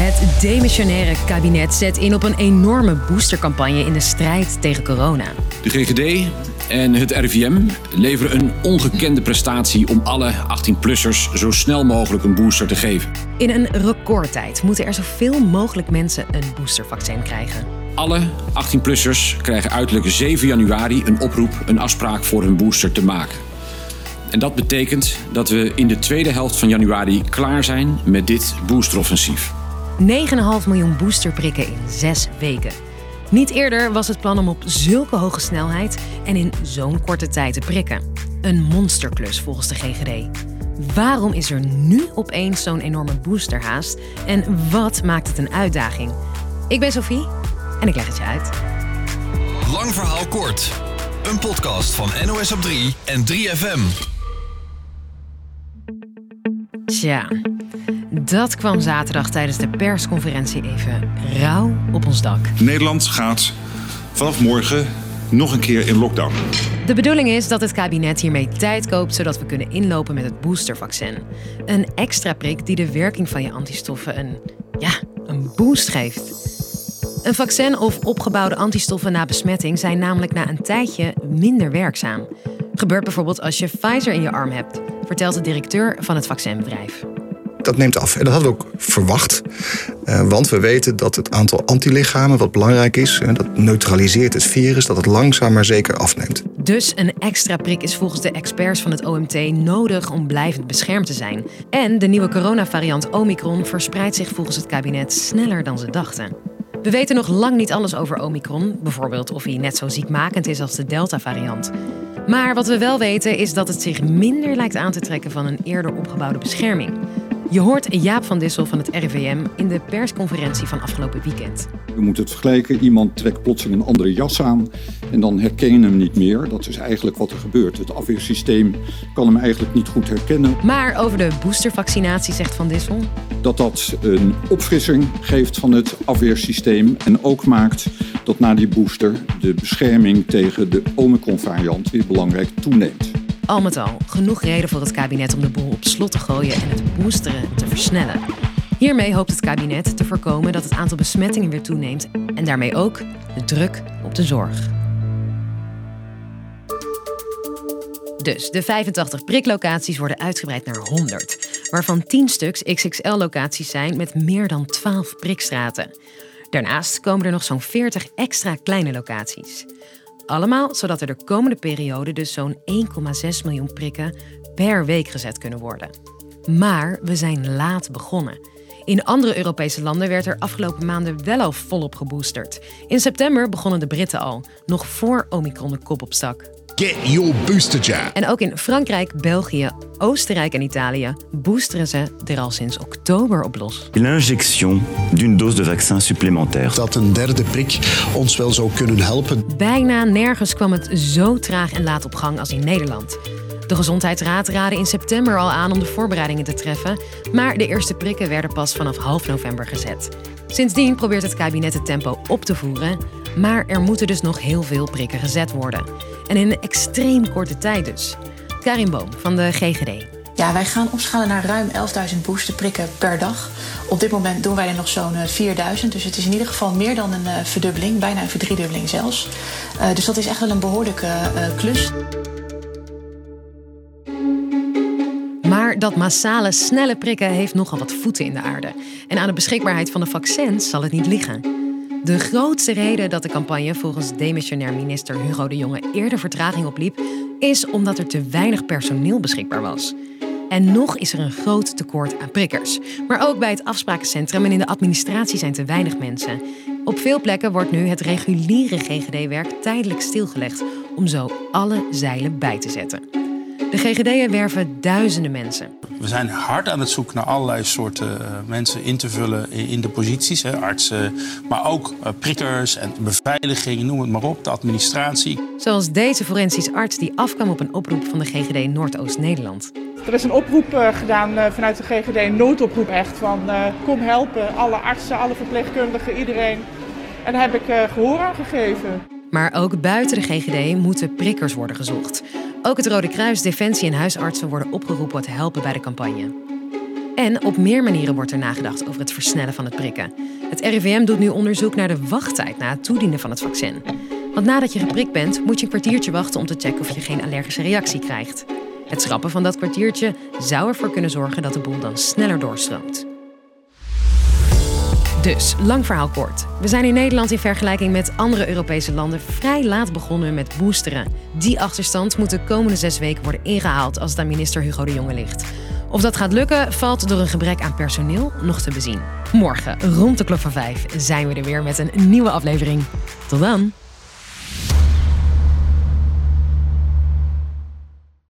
Het demissionaire kabinet zet in op een enorme boostercampagne in de strijd tegen corona. De GGD en het RIVM leveren een ongekende prestatie om alle 18-plussers zo snel mogelijk een booster te geven. In een recordtijd moeten er zoveel mogelijk mensen een boostervaccin krijgen. Alle 18-plussers krijgen uiterlijk 7 januari een oproep een afspraak voor hun booster te maken. En dat betekent dat we in de tweede helft van januari klaar zijn met dit boosteroffensief. 9,5 miljoen boosterprikken in 6 weken. Niet eerder was het plan om op zulke hoge snelheid en in zo'n korte tijd te prikken. Een monsterklus volgens de GGD. Waarom is er nu opeens zo'n enorme boosterhaast en wat maakt het een uitdaging? Ik ben Sophie en ik leg het je uit. Lang verhaal kort. Een podcast van NOS op 3 en 3FM. Tja, dat kwam zaterdag tijdens de persconferentie even rauw op ons dak. Nederland gaat vanaf morgen nog een keer in lockdown. De bedoeling is dat het kabinet hiermee tijd koopt zodat we kunnen inlopen met het boostervaccin. Een extra prik die de werking van je antistoffen een, ja, een boost geeft. Een vaccin of opgebouwde antistoffen na besmetting zijn namelijk na een tijdje minder werkzaam. Gebeurt bijvoorbeeld als je Pfizer in je arm hebt, vertelt de directeur van het vaccinbedrijf. Dat neemt af. En dat hadden we ook verwacht. Uh, want we weten dat het aantal antilichamen, wat belangrijk is, en dat neutraliseert het virus, dat het langzaam maar zeker afneemt. Dus een extra prik is volgens de experts van het OMT nodig om blijvend beschermd te zijn. En de nieuwe coronavariant Omicron verspreidt zich volgens het kabinet sneller dan ze dachten. We weten nog lang niet alles over Omicron, bijvoorbeeld of hij net zo ziekmakend is als de Delta-variant. Maar wat we wel weten is dat het zich minder lijkt aan te trekken van een eerder opgebouwde bescherming. Je hoort Jaap van Dissel van het RIVM in de persconferentie van afgelopen weekend. We moeten het vergelijken. Iemand trekt plotseling een andere jas aan en dan herken je hem niet meer. Dat is eigenlijk wat er gebeurt. Het afweersysteem kan hem eigenlijk niet goed herkennen. Maar over de boostervaccinatie zegt Van Dissel... Dat dat een opfrissing geeft van het afweersysteem en ook maakt dat na die booster de bescherming tegen de Omicron-variant weer belangrijk toeneemt. Al met al, genoeg reden voor het kabinet om de boel op slot te gooien en het boosteren te versnellen. Hiermee hoopt het kabinet te voorkomen dat het aantal besmettingen weer toeneemt en daarmee ook de druk op de zorg. Dus de 85 priklocaties worden uitgebreid naar 100, waarvan 10 stuks XXL-locaties zijn met meer dan 12 prikstraten. Daarnaast komen er nog zo'n 40 extra kleine locaties. Allemaal zodat er de komende periode dus zo'n 1,6 miljoen prikken per week gezet kunnen worden. Maar we zijn laat begonnen. In andere Europese landen werd er afgelopen maanden wel al volop geboosterd. In september begonnen de Britten al, nog voor Omicron de kop opstak. Get your booster jab. En ook in Frankrijk, België, Oostenrijk en Italië boosteren ze er al sinds oktober op los. L'injection d'une dose de vaccin supplémentaire. Dat een derde prik ons wel zou kunnen helpen. Bijna nergens kwam het zo traag en laat op gang als in Nederland. De Gezondheidsraad raadde in september al aan om de voorbereidingen te treffen, maar de eerste prikken werden pas vanaf half november gezet. Sindsdien probeert het kabinet het tempo op te voeren, maar er moeten dus nog heel veel prikken gezet worden. En in een extreem korte tijd dus. Karin Boom van de GGD. Ja, wij gaan opschalen naar ruim 11.000 boosterprikken per dag. Op dit moment doen wij er nog zo'n 4.000. Dus het is in ieder geval meer dan een verdubbeling, bijna een verdriedubbeling zelfs. Uh, dus dat is echt wel een behoorlijke uh, klus. Maar dat massale, snelle prikken heeft nogal wat voeten in de aarde. En aan de beschikbaarheid van de vaccins zal het niet liggen. De grootste reden dat de campagne volgens demissionair minister Hugo de Jonge eerder vertraging opliep, is omdat er te weinig personeel beschikbaar was. En nog is er een groot tekort aan prikkers. Maar ook bij het afsprakencentrum en in de administratie zijn te weinig mensen. Op veel plekken wordt nu het reguliere GGD-werk tijdelijk stilgelegd om zo alle zeilen bij te zetten. De GGD'en werven duizenden mensen. We zijn hard aan het zoeken naar allerlei soorten uh, mensen in te vullen in, de posities. Hè, artsen, maar ook uh, prikkers en beveiliging, noem het maar op, de administratie. Zoals deze forensisch arts die afkwam op een oproep van de GGD Noordoost-Nederland. Er is een oproep uh, gedaan vanuit de GGD, een noodoproep echt, van kom helpen, alle artsen, alle verpleegkundigen, iedereen. En daar heb ik gehoor aan gegeven. Maar ook buiten de GGD moeten prikkers worden gezocht. Ook het Rode Kruis, Defensie en huisartsen worden opgeroepen te helpen bij de campagne. En op meer manieren wordt er nagedacht over het versnellen van het prikken. Het RIVM doet nu onderzoek naar de wachttijd na het toedienen van het vaccin. Want nadat je geprikt bent, moet je een kwartiertje wachten om te checken of je geen allergische reactie krijgt. Het schrappen van dat kwartiertje zou ervoor kunnen zorgen dat de boel dan sneller doorstroomt. Dus, lang verhaal kort. We zijn in Nederland in vergelijking met andere Europese landen vrij laat begonnen met boosteren. Die achterstand moet de komende zes weken worden ingehaald als het minister Hugo de Jonge ligt. Of dat gaat lukken, valt door een gebrek aan personeel nog te bezien. Morgen, rond de klok van vijf, zijn we er weer met een nieuwe aflevering. Tot dan!